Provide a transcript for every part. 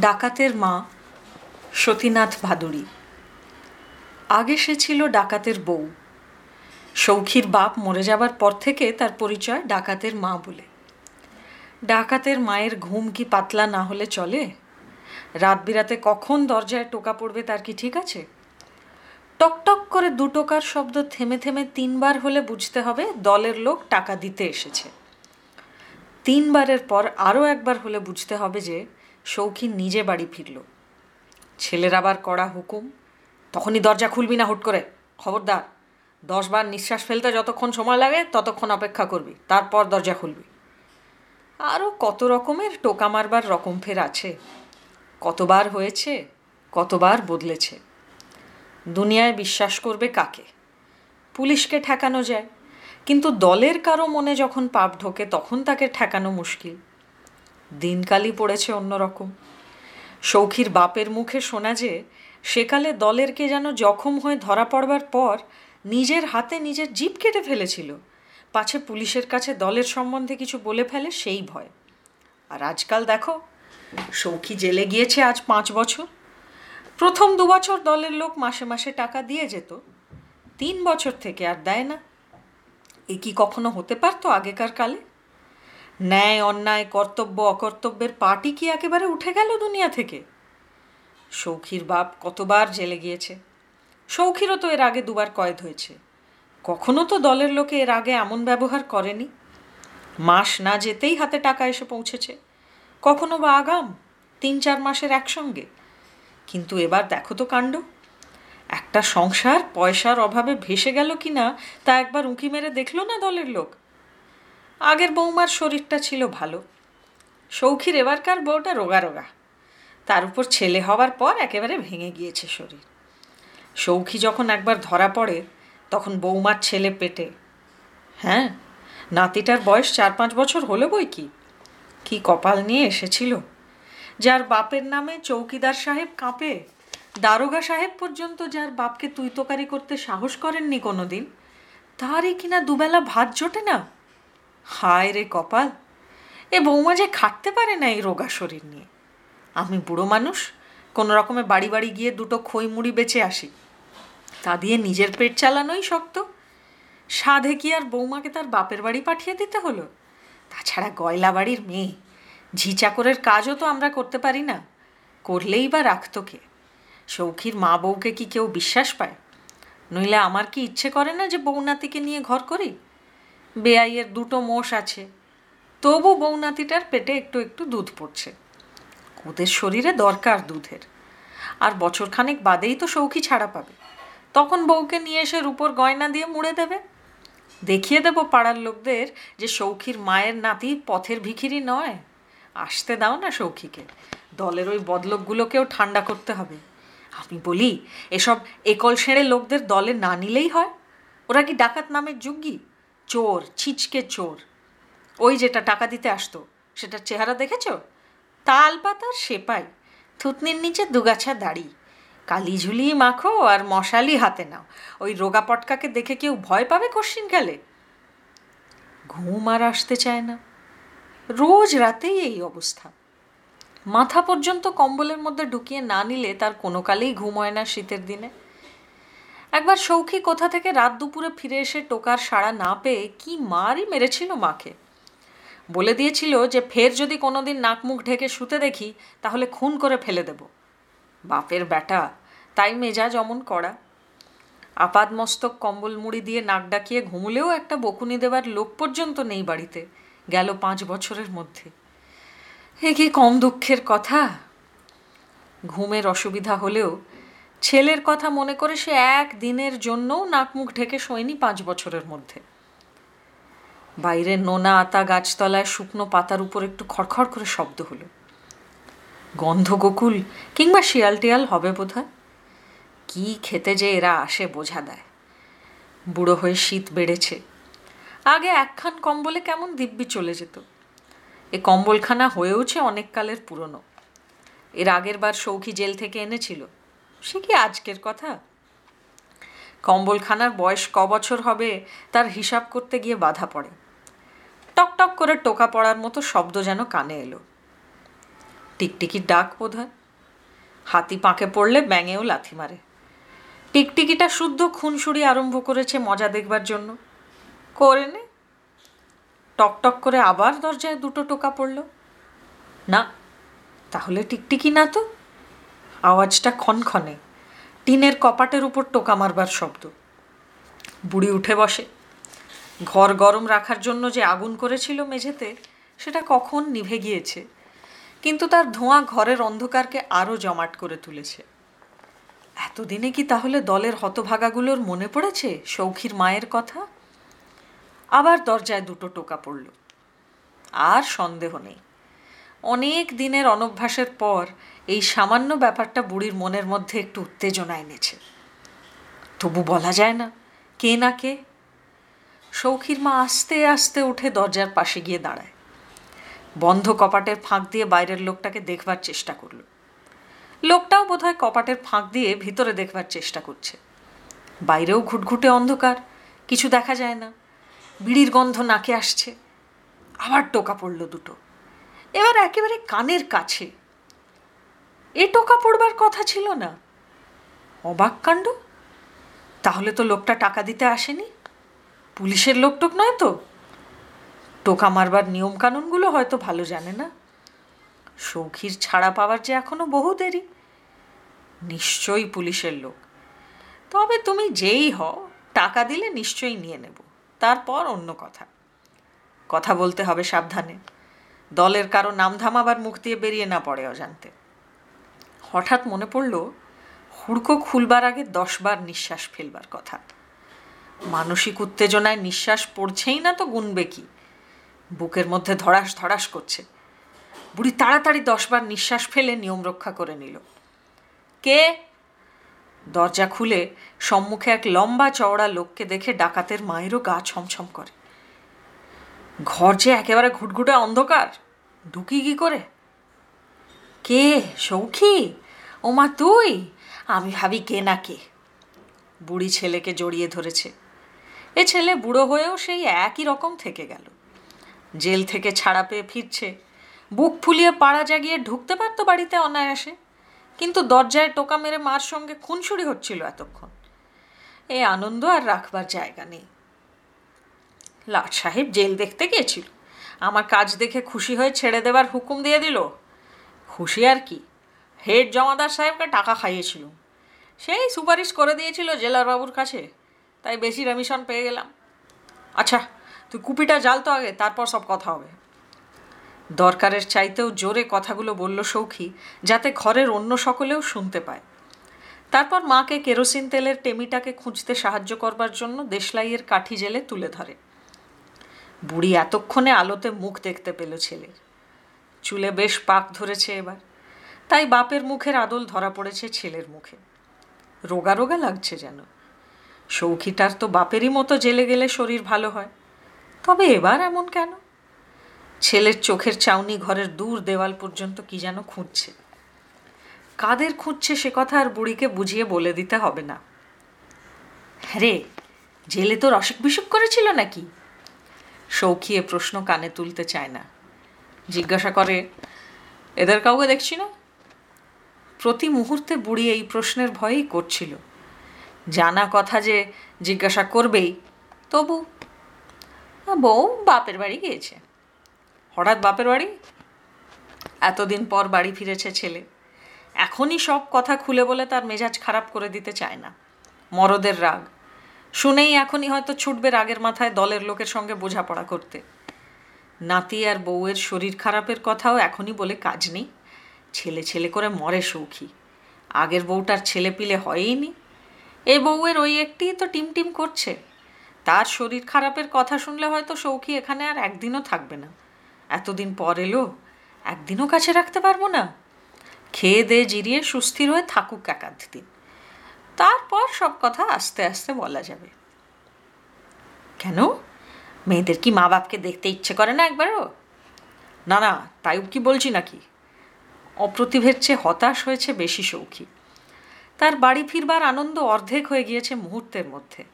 ডাকাতের মা সতীনাথ ভাদুড়ী আগে সে ছিল ডাকাতের বউ। সৌখীর বাপ মরে যাবার পর থেকে তার পরিচয় ডাকাতের মা বলে। ডাকাতের মায়ের ঘুম কি পাতলা না হলে চলে? রাত বিরাতে কখন দরজায় টোকা পড়বে তার কি ঠিক আছে? টকটক করে দু টোকার শব্দ থেমে থেমে তিনবার হলে বুঝতে হবে দলের লোক টাকা দিতে এসেছে। তিনবারের পর আরও একবার হলে বুঝতে হবে যে শৌখিন নিজে বাড়ি ফিরল। ছেলের আবার কড়া হুকুম, তখনই দরজা খুলবি না হুট করে। খবরদার, দশবার নিঃশ্বাস ফেলতে যতক্ষণ সময় লাগে, ততক্ষণ অপেক্ষা করবি, তারপর দরজা খুলবি। আরও কত রকমের টোকা মারবার রকম ফের আছে। কতবার হয়েছে, কতবার বদলেছে। দুনিয়ায় বিশ্বাস করবে কাকে? পুলিশকে ঠেকানো যায়, কিন্তু দলের কারও মনে যখন পাপ ঢোকে, তখন তাকে ঠেকানো মুশকিল। দিনকালই পড়েছে অন্যরকম। সৌখীর বাপের মুখে শোনা যে, সেকালে দলেরকে যেন জখম হয়ে ধরা পড়বার পর নিজের হাতে নিজের জিপ কেটে ফেলেছিল। পাছে পুলিশের কাছে দলের সম্বন্ধে কিছু বলে ফেলে সেই ভয়। আর আজকাল দেখো, সৌখী জেলে গিয়েছে আজ পাঁচ বছর। প্রথম দু বছর দলের লোক মাসে মাসে টাকা দিয়ে যেত। তিন বছর থেকে আর দেয় না। এ কি কখনো হতে পারতো আগেকার কালে? ন্যায়, অন্যায়, কর্তব্য, অকর্তব্যের পার্টি কি একেবারে উঠে গেল দুনিয়া থেকে? সৌখীর বাপ কতবার জেলে গিয়েছে? সৌখীরও তো এর আগে দুবার কয়েদ হয়েছে। কখনো তো দলের লোকে এর আগে এমন ব্যবহার করেনি? মাস না যেতেই হাতে টাকা এসে পৌঁছেছে। কখনো বা আগাম, তিন চার মাসের একসঙ্গে। কিন্তু এবার দেখো তো কাণ্ড। একটা সংসার পয়সার অভাবে ভেসে গেল কি না তা একবার উঁকি মেরে দেখল না দলের লোক? আগের বৌমার শরীরটা ছিল ভালো। সৌখীর এবারকার বউটা রোগা রোগা। তার উপর ছেলে হওয়ার পর একেবারে ভেঙে গিয়েছে শরীর। সৌখী যখন একবার ধরা পড়ে, তখন বৌমার ছেলে পেটে হ্যাঁ নাতিটার বয়স চার পাঁচ বছর হলো বই কি? কি কপাল নিয়ে এসেছিল? যার বাপের নামে চৌকিদার সাহেব কাঁপে, দারোগা সাহেব পর্যন্ত যার বাপকে তুই তোকারি করতে সাহস করেননি কোনো দিন তারই কিনা দুবেলা ভাত জোটে না? হায় রে কপাল, এ বৌমা যে খাটতে পারে না এই রোগা শরীর নিয়ে। আমি বুড়ো মানুষ, কোনো রকমে বাড়ি বাড়ি গিয়ে দুটো খই মুড়ি বেঁচে আসি। তা দিয়ে নিজের পেট চালানোই শক্ত। সাধে কি আর বৌমাকে তার বাপের বাড়ি পাঠিয়ে দিতে হলো? তাছাড়া গয়লা বাড়ির মেয়ে ঝি চাকরের কাজও তো আমরা করতে পারি না। করলেই বা রাখতো কে? সৌখীর মা বউকে কি কেউ বিশ্বাস পায়? নইলে আমার কি ইচ্ছে করে না যে বৌনাতিকে নিয়ে ঘর করি? বেআইয়ের দুটো মোষ আছে। তবু বৌনাতিটার পেটে একটু একটু দুধ পড়ছে। ওদের শরীরে দরকার দুধের। আর বছরখানেক বাদেই তো সৌখী ছাড়া পাবে। তখন বউকে নিয়ে এসে রূপোর গয়না দিয়ে মুড়ে দেবে। দেখিয়ে দেব পাড়ার লোকদের যে সৌখীর মায়ের নাতি পথের ভিখিরি নয়। আসতে দাও না সৌখীকে। দলের ওই বদলোকগুলোকেও ঠান্ডা করতে হবে। আমি বলি, এসব একল সেড়ে লোকদের দলে না নিলেই হয়। ওরা কি ডাকাত নামের যুগ্গি চোর, ছিচকে চোর। ওই যেটা টাকা দিতে আসতো, সেটার চেহারা দেখেছ? তাল পাতার সেপাই, থুতনির নিচে দুগাছা দাড়ি। কালি ঝুলি মাখো আর মশালি হাতে নাও। ওই রোগা পটকাকে দেখে কেউ ভয় পাবে কশ্চিন গেলে ঘুম আর আসতে চায় না। রোজ রাতেই এই অবস্থা। মাথা পর্যন্ত কম্বলের মধ্যে ঢুকিয়ে না নিলে তার কোনো কালেই ঘুম হয় না শীতের দিনে। একবার সৌখী কোথা থেকে রাত দুপুরে ফিরে এসে টোকার সাড়া না পেয়ে কি মারই মেরেছিল মাকে। বলে দিয়েছিল যে, ফের যদি কোনোদিন নাক মুখ ঢেকে শুতে দেখি, তাহলে খুন করে ফেলে দেব। বাপের বেটা তাই মেজাজ অমন করা আপাদ মস্তক কম্বল মুড়ি দিয়ে নাক ডাকিয়ে ঘুমলেও একটা বকুনি দেবার লোক পর্যন্ত নেই বাড়িতে। গেল পাঁচ বছরের মধ্যে। এ কি কম দুঃখের কথা? ঘুমের অসুবিধা হলেও ছেলের কথা মনে করে সে এক দিনের জন্যও নাক মুখ ঢেকে শোয়নি পাঁচ বছরের মধ্যে। বাইরে নোনা আতা গাছতলায় শুকনো পাতার উপর একটু খড়খড় করে শব্দ হলো। গন্ধ গোকুল কিংবা শিয়াল টিয়াল হবে বোধ কি খেতে যে এরা আসে বোঝা দেয়। বুড়ো হয়ে শীত বেড়েছে। আগে একখান কম্বলে কেমন দিব্যি চলে যেত। এ কম্বলখানা হয়েওছে অনেক কালের পুরনো। এর আগের বার সৌখী জেল থেকে এনেছিল। সে কি আজকের কথা? কম্বলখানার বয়স ক বছর হবে, তার হিসাব করতে গিয়ে বাধা পড়ে। টক টক করে টোকা পড়ার মতো শব্দ যেন কানে এলো। টিকটিকির ডাক বোধ হয় হাতি পাঁকে পড়লে ব্যাঙেও লাথি মারে। টিকটিকিটা শুদ্ধ খুনসুরি আরম্ভ করেছে মজা দেখবার জন্য। করে নে। টকটক করে আবার দরজায় দুটো টোকা পড়ল। না, তাহলে টিকটিকি না তো? আওয়াজটা ক্ষণক্ষণে টিনের কপাটের উপর টোকা মারবার শব্দ। বুড়ি উঠে বসে, ঘর গরম রাখার জন্য যে আগুন করেছিল মেঝেতে, সেটা কখন নিভে গিয়েছে? কিন্তু তার ধোঁয়া ঘরের অন্ধকারকে আরও জমাট করে তুলেছে। এতদিনে কি তাহলে দলের হতভাগাগুলোর মনে পড়েছে সৌখীর মায়ের কথা? আবার দরজায় দুটো টোকা পড়ল। আর সন্দেহ নেই। অনেক দিনের অনভ্যাসের পর এই সামান্য ব্যাপারটা বুড়ির মনের মধ্যে একটু উত্তেজনা এনেছে তবু বলা যায় না, কে না কে। সৌখীর মা আস্তে আস্তে উঠে দরজার পাশে গিয়ে দাঁড়ায়। বন্ধ কপাটের ফাঁক দিয়ে বাইরের লোকটাকে দেখবার চেষ্টা করল। লোকটাও বোধহয় কপাটের ফাঁক দিয়ে ভিতরে দেখবার চেষ্টা করছে। বাইরেও ঘুটঘুটে অন্ধকার, কিছু দেখা যায় না। বিড়ির গন্ধ নাকে আসছে। আবার টোকা পড়ল দুটো। এবার একেবারে কানের কাছে। এ টোকা পড়বার কথা ছিল না। অবাক কাণ্ড? তাহলে তো লোকটা টাকা দিতে আসেনি। পুলিশের লোক টোক নয় তো? টোকা মারবার নিয়ম কানুনগুলো হয়তো ভালো জানে না। সৌখীর ছাড়া পাওয়ার যে এখনও বহু দেরি। নিশ্চয়ই পুলিশের লোক। তবে তুমি যেই হও, টাকা দিলে নিশ্চয়ই নিয়ে নেব। তারপর অন্য কথা। কথা বলতে হবে সাবধানে। দলের কারও নামধাম আবার মুখ দিয়ে বেরিয়ে না পড়ে অজান্তে। হঠাৎ মনে পড়ল, হুড়কো খুলবার আগে দশবার নিঃশ্বাস ফেলবার কথা। মানসিক উত্তেজনায় নিঃশ্বাস পড়ছেই না তো গুনবে কি? বুকের মধ্যে ধড়াস ধড়াস করছে। বুড়ি তাড়াতাড়ি দশবার নিঃশ্বাস ফেলে নিয়ম রক্ষা করে নিল। কে? দরজা খুলে সম্মুখে এক লম্বা চওড়া লোককে দেখে ডাকাতের মায়েরও গা ছমছম করে। ঘর যে একেবারে ঘুটঘুটে অন্ধকার, ঢুকি কি করে? কে? সৌখী? ওমা তুই? আমি ভাবি কে না কে। বুড়ি ছেলেকে জড়িয়ে ধরেছে। এ ছেলে বুড়ো হয়েও সেই একই রকম থেকে গেল। জেল থেকে ছাড়া পেয়ে ফিরছে। বুক ফুলিয়ে পাড়া জাগিয়ে ঢুকতে পারতো বাড়িতে অনায়াসে। কিন্তু দরজায় টোকা মেরে মার সঙ্গে খুনসুরি হচ্ছিল এতক্ষণ। এ আনন্দ আর রাখবার জায়গা নেই। লাট সাহেব জেল দেখতে গিয়েছিল। আমার কাজ দেখে খুশি হয়ে ছেড়ে দেবার হুকুম দিয়ে দিল। খুশি আর কি? হেড জমাদার সাহেবকে টাকা খাইয়েছিল। সেই সুপারিশ করে দিয়েছিল জেলার বাবুর কাছে। তাই বেশি রেমিশন পেয়ে গেলাম। আচ্ছা তুই কুপিটা জাল তো আগে, তারপর সব কথা হবে। দরকারের চাইতেও জোরে কথাগুলো বলল সৌখী, যাতে ঘরের অন্য সকলেও শুনতে পায়। তারপর মাকে কেরোসিন তেলের টেমিটাকে খুঁজতে সাহায্য করবার জন্য দেশলাইয়ের কাঠি জেলে তুলে ধরে। বুড়ি এতক্ষণে আলোতে মুখ দেখতে পেল ছেলের। চুলে বেশ পাক ধরেছে এবার। তাই বাপের মুখের আদল ধরা পড়েছে ছেলের মুখে। রোগা রোগা লাগছে যেন। সৌখিটার তো বাপেরই মতো জেলে গেলে শরীর ভালো হয়। তবে এবার এমন কেন? ছেলের চোখের চাউনি ঘরের দূর দেওয়াল পর্যন্ত কি যেন খুঁজছে। কাদের খুঁজছে সে কথা আর বুড়িকে বুঝিয়ে বলে দিতে হবে না। রে, জেলে তোর অসুখ বিসুখ করেছিল নাকি? সৌখী প্রশ্ন কানে তুলতে চায় না। জিজ্ঞাসা করে, এদের কাউকে দেখছি না? প্রতি মুহূর্তে বুড়ি এই প্রশ্নের ভয়েই করছিল। জানা কথা যে জিজ্ঞাসা করবেই, তবু বউ বাপের বাড়ি গিয়েছে। হঠাৎ বাপের বাড়ি? এতদিন পর বাড়ি ফিরেছে ছেলে। এখনই সব কথা খুলে বলে তার মেজাজ খারাপ করে দিতে চায় না। মরদের রাগ শুনেই এখনই হয়তো ছুটবে রাগের মাথায় দলের লোকের সঙ্গে বোঝাপড়া করতে। নাতি আর বউয়ের শরীর খারাপের কথাও এখনই বলে কাজ নেই। ছেলে ছেলে করে মরে সৌখী। আগের বউটার ছেলে পিলে হয়ই নি এ বউয়ের ওই একটি তো টিম টিম করছে। তার শরীর খারাপের কথা শুনলে হয়তো সৌখী এখানে আর একদিনও থাকবে না। এতদিন পর এলো, একদিনও কাছে রাখতে পারব না। খেয়ে দে জিরিয়ে সুস্থির হয়ে থাকুক একাধ দিন। তারপর সব কথা আস্তে আস্তে বলা যাবে। কেন? মেয়েদের কি মা বাপকে দেখতে ইচ্ছে করে না একবারও? না না, তাই কি বলছি নাকি? অপ্রতিভের চেয়ে হতাশ হয়েছে বেশি সৌখী। তার বাড়ি ফিরবার আনন্দ অর্ধেক হয়ে গিয়েছে মুহূর্তের মধ্যে।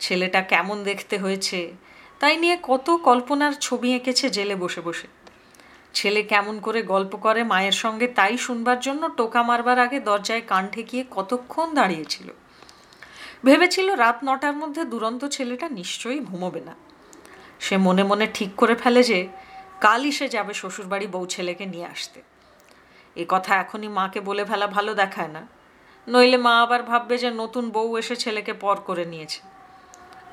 ছেলেটা কেমন দেখতে হয়েছে, তাই নিয়ে কত কল্পনার ছবি এঁকেছে জেলে বসে বসে। ছেলে কেমন করে গল্প করে মায়ের সঙ্গে তাই শুনবার জন্য টোকা মারবার আগে দরজায় কান ঠেকিয়ে কতক্ষণ দাঁড়িয়েছিল? ভেবেছিল রাত নটার মধ্যে দুরন্ত ছেলেটা নিশ্চয়ই ঘুমোবে না। সে মনে মনে ঠিক করে ফেলে যে কালই সে যাবে শ্বশুরবাড়ি বউ ছেলেকে নিয়ে আসতে। এ কথা এখনই মাকে বলে ফেলা ভালো দেখায় না। নইলে মা আবার ভাববে যে নতুন বউ এসে ছেলেকে পর করে নিয়েছে।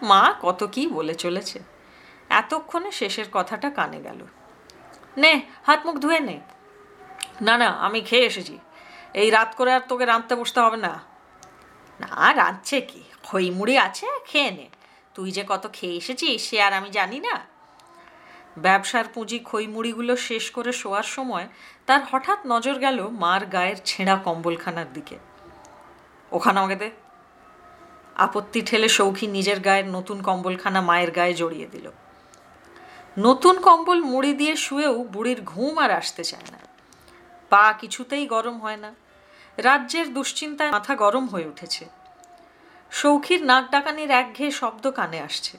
মা কত কি বলে চলেছে। এতক্ষণে শেষের কথাটা কানে গেল। নে, হাত মুখ ধুয়ে নে। না না, আমি খেয়ে এসেছি। এই রাত করে আর তোকে রাঁধতে বসতে হবে না। না, রাঁধছে কি? খই মুড়ি আছে, খেয়ে নে। তুই যে কত খেয়ে এসেছিস, সে আর আমি জানি না। ব্যবসার পুঁজি খইমুড়িগুলো শেষ করে শোয়ার সময় তার হঠাৎ নজর গেল মার গায়ের ছেঁড়া কম্বলখানার দিকে। ওখানে আমাকে দে। আপত্তি ঠেলে সৌখী নিজের গায়ের নতুন কম্বলখানা মায়ের গায়ে জড়িয়ে দিল। নতুন কম্বল মুড়ি দিয়ে শুয়েও বুড়ির ঘুম আর আসতে চায় না। পা কিছুতেই গরম হয় না। রাজ্যের দুশ্চিন্তায় মাথা গরম হয়ে উঠেছে। সৌখীর নাক ডাকানির একঘেয়ে শব্দ কানে আসছে।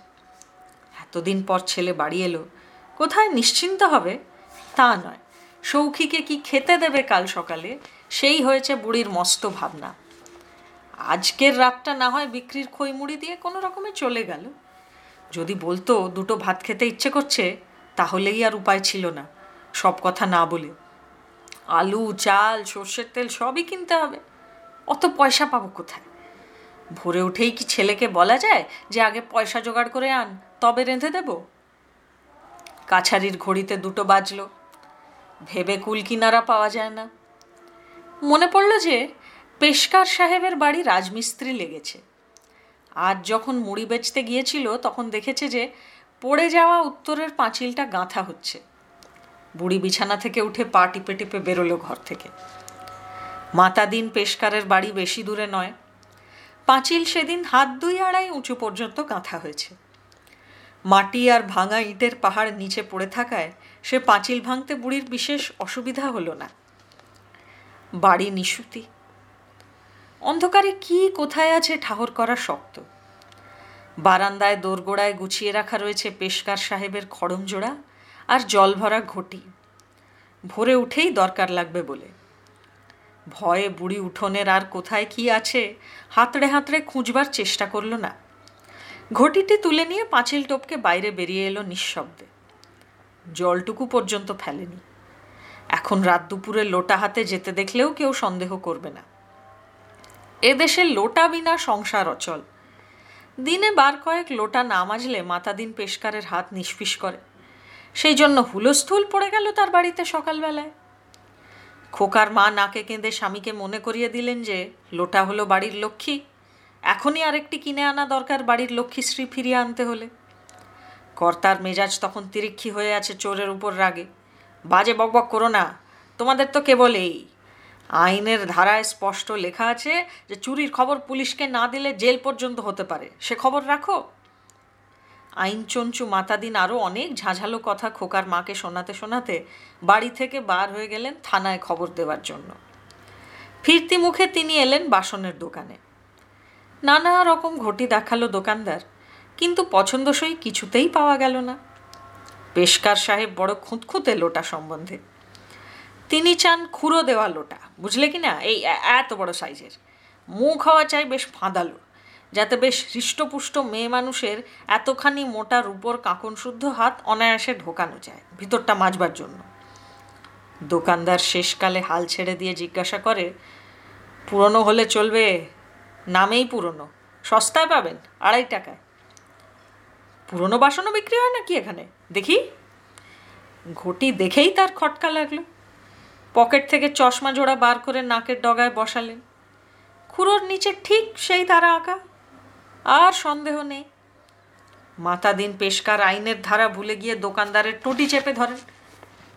এতদিন পর ছেলে বাড়ি এলো, কোথায় নিশ্চিন্ত হবে? তা নয়। সৌখীকে কি খেতে দেবে কাল সকালে, সেই হয়েছে বুড়ির মস্ত ভাবনা। আজকের রাতটা না হয় বিক্রির খইমুড়ি দিয়ে কোনো রকমে চলে গেল। যদি বলতো দুটো ভাত খেতে ইচ্ছে করছে, তাহলেই আর উপায় ছিল না, সব কথা না বলে। আলু, চাল, সর্ষের তেল সবই কিনতে হবে, অত পয়সা পাবো কোথায়? ভোরে উঠেই কি ছেলেকে বলা যায় যে, আগে পয়সা জোগাড় করে আন, তবে রেঁধে দেব? কাছারির ঘড়িতে দুটো বাজলো। ভেবে কুল কিনারা পাওয়া যায় না। মনে পড়ল যে, পেশকার সাহেবের বাড়ি রাজমিস্ত্রি লেগেছে। আজ যখন মুড়ি বেচতে গিয়েছিল, তখন দেখেছে যে পড়ে যাওয়া উত্তরের পাঁচিলটা গাঁথা হচ্ছে। বুড়ি বিছানা থেকে উঠে পা টিপে টিপে বেরোলো ঘর থেকে। মাতাদিন পেশকারের বাড়ি বেশি দূরে নয়। পাঁচিল সেদিন হাত দুই আড়াই উঁচু পর্যন্ত গাঁথা হয়েছে। মাটি আর ভাঙা ইটের পাহাড় নিচে পড়ে থাকায় সে পাঁচিল ভাঙতে বুড়ির বিশেষ অসুবিধা হলো না। বাড়ি নিশুতি। অন্ধকারে কি, কোথায় আছে ঠাহর করা শক্ত? বারান্দায়, দোরগোড়ায় গুছিয়ে রাখা রয়েছে পেশকার সাহেবের খড়ম জোড়া আর জল ভরা ঘটি। ভোরে উঠেই দরকার লাগবে বলে। ভয়ে বুড়ি উঠোনের আর কোথায় কি আছে, হাতড়ে হাতড়ে খুঁজবার চেষ্টা করল না। ঘটিটি তুলে নিয়ে পাঁচিল টোপকে বাইরে বেরিয়ে এলো নিঃশব্দে। জলটুকু পর্যন্ত ফেলেনি। এখন রাত দুপুরে লোটা হাতে যেতে দেখলেও কেউ সন্দেহ করবে না। এদেশে লোটা বিনা সংসার অচল। দিনে বার কয়েক লোটা না মাজলে মাতাদিন পেশকারের হাত নিষ্পিস করে। সেই জন্য হুলস্থুল পড়ে গেল তার বাড়িতে সকালবেলায়। খোকার মা নাকে কেঁদে স্বামীকে মনে করিয়ে দিলেন যে, লোটা হলো বাড়ির লক্ষ্মী। এখনই আরেকটি কিনে আনা দরকার বাড়ির লক্ষ্মীশ্রী ফিরিয়ে আনতে হলে। কর্তার মেজাজ তখন তিরিক্ষি হয়ে আছে চোরের উপর রাগে। বাজে বকবক করো না, তোমাদের তো কেবল এই। আইনের ধারায় স্পষ্ট লেখা আছে যে চুরির খবর পুলিশকে না দিলে জেল পর্যন্ত হতে পারে। সে খবর রাখো। আইন চঞ্চু মাতাদিন আরও অনেক ঝাঁঝালো কথা খোকার মাকে শোনাতে শোনাতে বাড়ি থেকে বার হয়ে গেলেন থানায় খবর দেওয়ার জন্য। ফিরতি মুখে তিনি এলেন বাসনের দোকানে। নানা রকম ঘটি দেখাল দোকানদার, কিন্তু পছন্দসই কিছুতেই পাওয়া গেল না। পেশকার সাহেব বড় খুঁতখুঁতে লোটা সম্বন্ধে। তিনি চান খুঁড়ো দেওয়া লোটা। বুঝলে কি না? এই এত বড় সাইজের। মুখ হওয়া চাই বেশ ফাঁদালো যাতে বেশ হৃষ্টপুষ্ট মেয়ে মানুষের এতখানি মোটা রূপর কাঁকন শুদ্ধ হাত অনায়াসে ঢোকানো যায় ভিতরটা মাজবার জন্য। দোকানদার শেষকালে হাল ছেড়ে দিয়ে জিজ্ঞাসা করে, পুরনো হলে চলবে? নামেই পুরনো। সস্তায় পাবেন? আড়াই টাকায়? পুরনো বাসনও বিক্রি হয় নাকি এখানে? দেখি? ঘটি দেখেই তার খটকা লাগল। পকেট থেকে চশমা জোড়া বার করে নাকের ডগায় বসালেন। খুঁড়োর নিচে ঠিক সেই তারা আঁকা আর সন্দেহ নেই। মাতা দিন পেশকার আইনের ধারা ভুলে গিয়ে দোকানদারের টুটি চেপে ধরেন।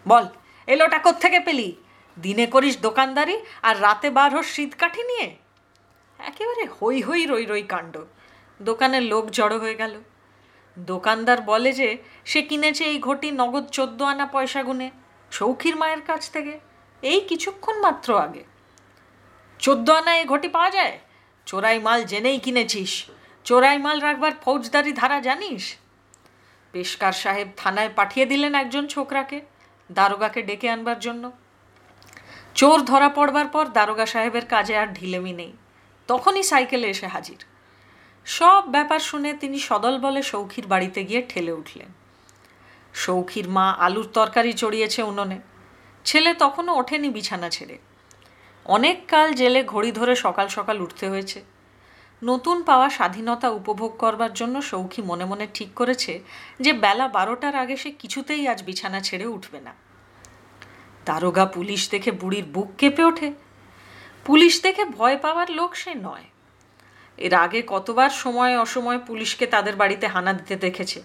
বল এলোটা থেকে পেলি? দিনে করিস দোকানদারি আর রাতে বার হোস শীত কাঠি নিয়ে? একেবারে হই হই রই রই কাণ্ড। দোকানের লোক জড়ো হয়ে গেল। দোকানদার বলে যে, সে কিনেছে এই ঘটি নগদ চোদ্দ আনা পয়সা গুনে সৌখীর মায়ের কাছ থেকে। এই কিছুক্ষণ মাত্র আগে। চোদ্দ আনায় ঘটি পাওয়া যায়? চোরাই মাল জেনেই কিনেছিস। চোরাই মাল রাখবার ফৌজদারি ধারা জানিস? পেশকার সাহেব থানায় পাঠিয়ে দিলেন একজন ছোকরাকে, দারোগাকে ডেকে আনবার জন্য। চোর ধরা পড়বার পর দারোগা সাহেবের কাজে আর ঢিলেমি নেই। তখনই সাইকেলে এসে হাজির। সব ব্যাপার শুনে তিনি সদল বলে সৌখির বাড়িতে গিয়ে ঠেলে উঠলেন। সৌখির মা আলুর তরকারি চড়িয়েছে উনোনে। ছেলে তখনও ওঠেনি বিছানা ছেড়ে। অনেক কাল জেলে ঘড়ি ধরে সকাল সকাল উঠতে হয়েছে। নতুন পাওয়া স্বাধীনতা উপভোগ করবার জন্য সৌখী মনে মনে ঠিক করেছে যে বেলা বারোটার আগে সে কিছুতেই আজ বিছানা ছেড়ে উঠবে না। দারোগা পুলিশ দেখে বুড়ির বুক কেঁপে ওঠে। পুলিশ দেখে ভয় পাওয়ার লোক সে নয়। এর আগে কতবার সময় অসময় পুলিশকে তাদের বাড়িতে হানা দিতে দেখেছে।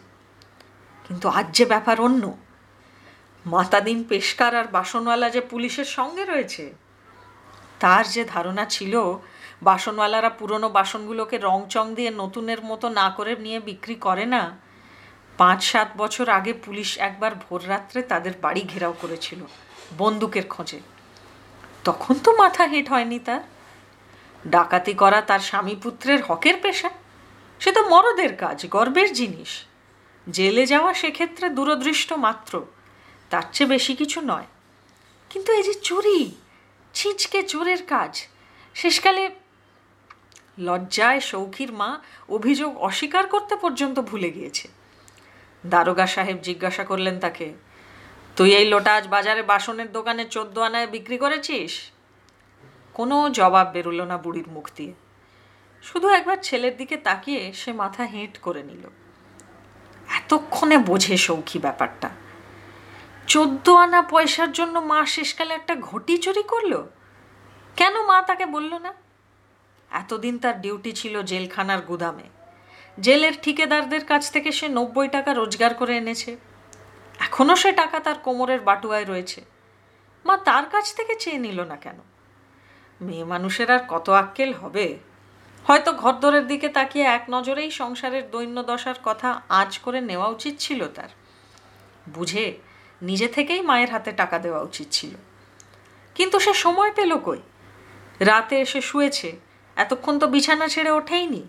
কিন্তু আজ যে ব্যাপার অন্য। মাতাদিন পেশকার আর বাসনওয়ালা যে পুলিশের সঙ্গে রয়েছে, তার যে ধারণা ছিল, বাসনওয়ালারা পুরনো বাসনগুলোকে রং চং দিয়ে নতুনের মতো না করে নিয়ে বিক্রি করে না, পাঁচ সাত বছর আগে পুলিশ একবার ভোর রাত্রে তাদের বাড়ি ঘেরাও করেছিল, বন্দুকের খোঁজে। তখন তো মাথা হেট হয়নি তার। ডাকাতি করা তার স্বামী পুত্রের হকের পেশা। সে তো মরদের কাজ, গর্বের জিনিস। জেলে যাওয়া সেক্ষেত্রে দূরদৃষ্ট মাত্র। তার চেয়ে বেশি কিছু নয়। কিন্তু এই যে চুরি, ছিঁচকে চোরের কাজ, শেষকালে লজ্জায় সৌখির মা অভিযোগ অস্বীকার করতে পর্যন্ত ভুলে গিয়েছে। দারোগা সাহেব জিজ্ঞাসা করলেন তাকে, তুই এই লোটা আজ বাজারে বাসনের দোকানে চোদ্দ আনায় বিক্রি করেছিস? কোনো জবাব বেরোলো না বুড়ির মুখ দিয়ে। শুধু একবার ছেলের দিকে তাকিয়ে সে মাথা হেঁট করে নিল। এতক্ষণে বোঝে সৌখী ব্যাপারটা। চোদ্দ আনা পয়সার জন্য মা শেষকালে একটা ঘটি চুরি করল? কেন মা তাকে বলল না? এতদিন তার ডিউটি ছিল জেলখানার গুদামে। জেলের ঠিকেদারদের কাছ থেকে সে নব্বই টাকা রোজগার করে এনেছে। এখনও সে টাকা তার কোমরের বাটুয়ায় রয়েছে। মা তার কাছ থেকে চেয়ে নিল না কেন? মেয়ে মানুষের আর কত আক্কেল হবে? হয়তো ঘরদরের দিকে তাকিয়ে এক নজরেই সংসারের দৈন্য দশার কথা আজ করে নেওয়া উচিত ছিল তার। বুঝে নিজে থেকেই মায়ের হাতে টাকা দেওয়া উচিত ছিল। কিন্তু সে সময় পেল কই? রাতে এসে শুয়েছে, এতক্ষণ তো বিছানা ছেড়ে ওঠেইনি।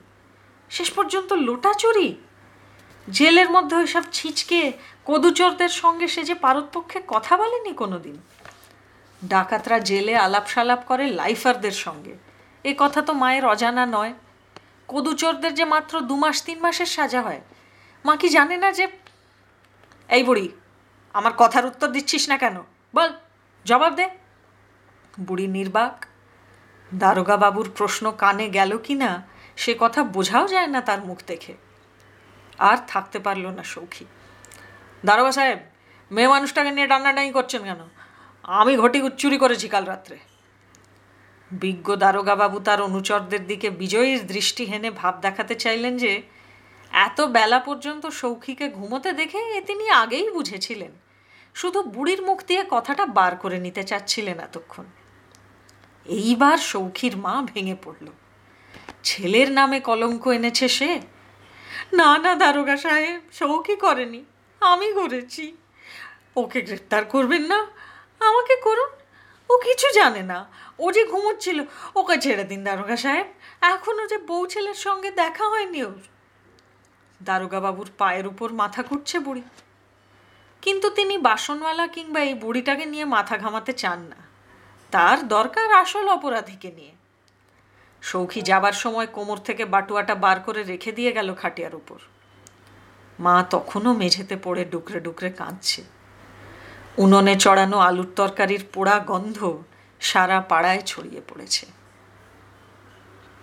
শেষ পর্যন্ত লোটা চুরি? জেলের মধ্যে ওইসব ছিঁচকে কদুচরদের সঙ্গে সে যে পারতপক্ষে কথা বলেনি কোনোদিন? ডাকাতরা জেলে আলাপ সালাপ করে লাইফারদের সঙ্গে। এ কথা তো মায়ের অজানা নয়। কদুচরদের যে মাত্র দু মাস তিন মাসের সাজা হয়, মা কি জানে না যে এই বুড়ি আমার কথার উত্তর দিচ্ছিস না কেন? বল, জবাব দে। বুড়ি নির্বাক, দারোগা বাবুর প্রশ্ন কানে গেল কি না, সে কথা বোঝাও যায় না তার মুখ দেখে। আর থাকতে পারল না সৌখী। দারোগা সাহেব, মেয়ে মানুষটাকে নিয়ে টানাটানি করছেন কেন? আমি ঘটি চুরি করেছি কাল রাত্রে। বিজ্ঞ দারোগাবাবু তার অনুচরদের দিকে বিজয়ীর দৃষ্টি হেনে ভাব দেখাতে চাইলেন যে, এত বেলা পর্যন্ত সৌখীকে ঘুমোতে দেখে এ তিনি আগেই বুঝেছিলেন। শুধু বুড়ির মুখ দিয়ে কথাটা বার করে নিতে চাচ্ছিলেন এতক্ষণ। এইবার সৌখীর মা ভেঙে পড়ল। ছেলের নামে কলঙ্ক এনেছে সে? না না, দারোগা সাহেব, সৌখী করেনি। আমি করেছি। ওকে গ্রেপ্তার করবেন না? আমাকে করুন। ও কিছু জানে না। ও যে ঘুমোচ্ছিল, ওকে ছেড়ে দিন, দারোগা সাহেব। এখনও যে বউ ছেলের সঙ্গে দেখা হয়নি ওর। দারোগা বাবুর পায়ের উপর মাথা ঘুরছে বুড়ি। কিন্তু তিনি বাসনওয়ালা কিংবা এই বুড়িটাকে নিয়ে মাথা ঘামাতে চান না। তার দরকার আসল অপরাধীকে নিয়ে। সৌখী যাবার সময় কোমর থেকে বাটুয়াটা বার করে রেখে দিয়ে গেল খাটিয়ার উপর। মা তখনও মেঝেতে পড়ে ডুকরে ডুকরে কাঁদছে। উনুনে চড়ানো আলুর তরকারির পোড়া গন্ধ সারা পাড়ায় ছড়িয়ে পড়েছে।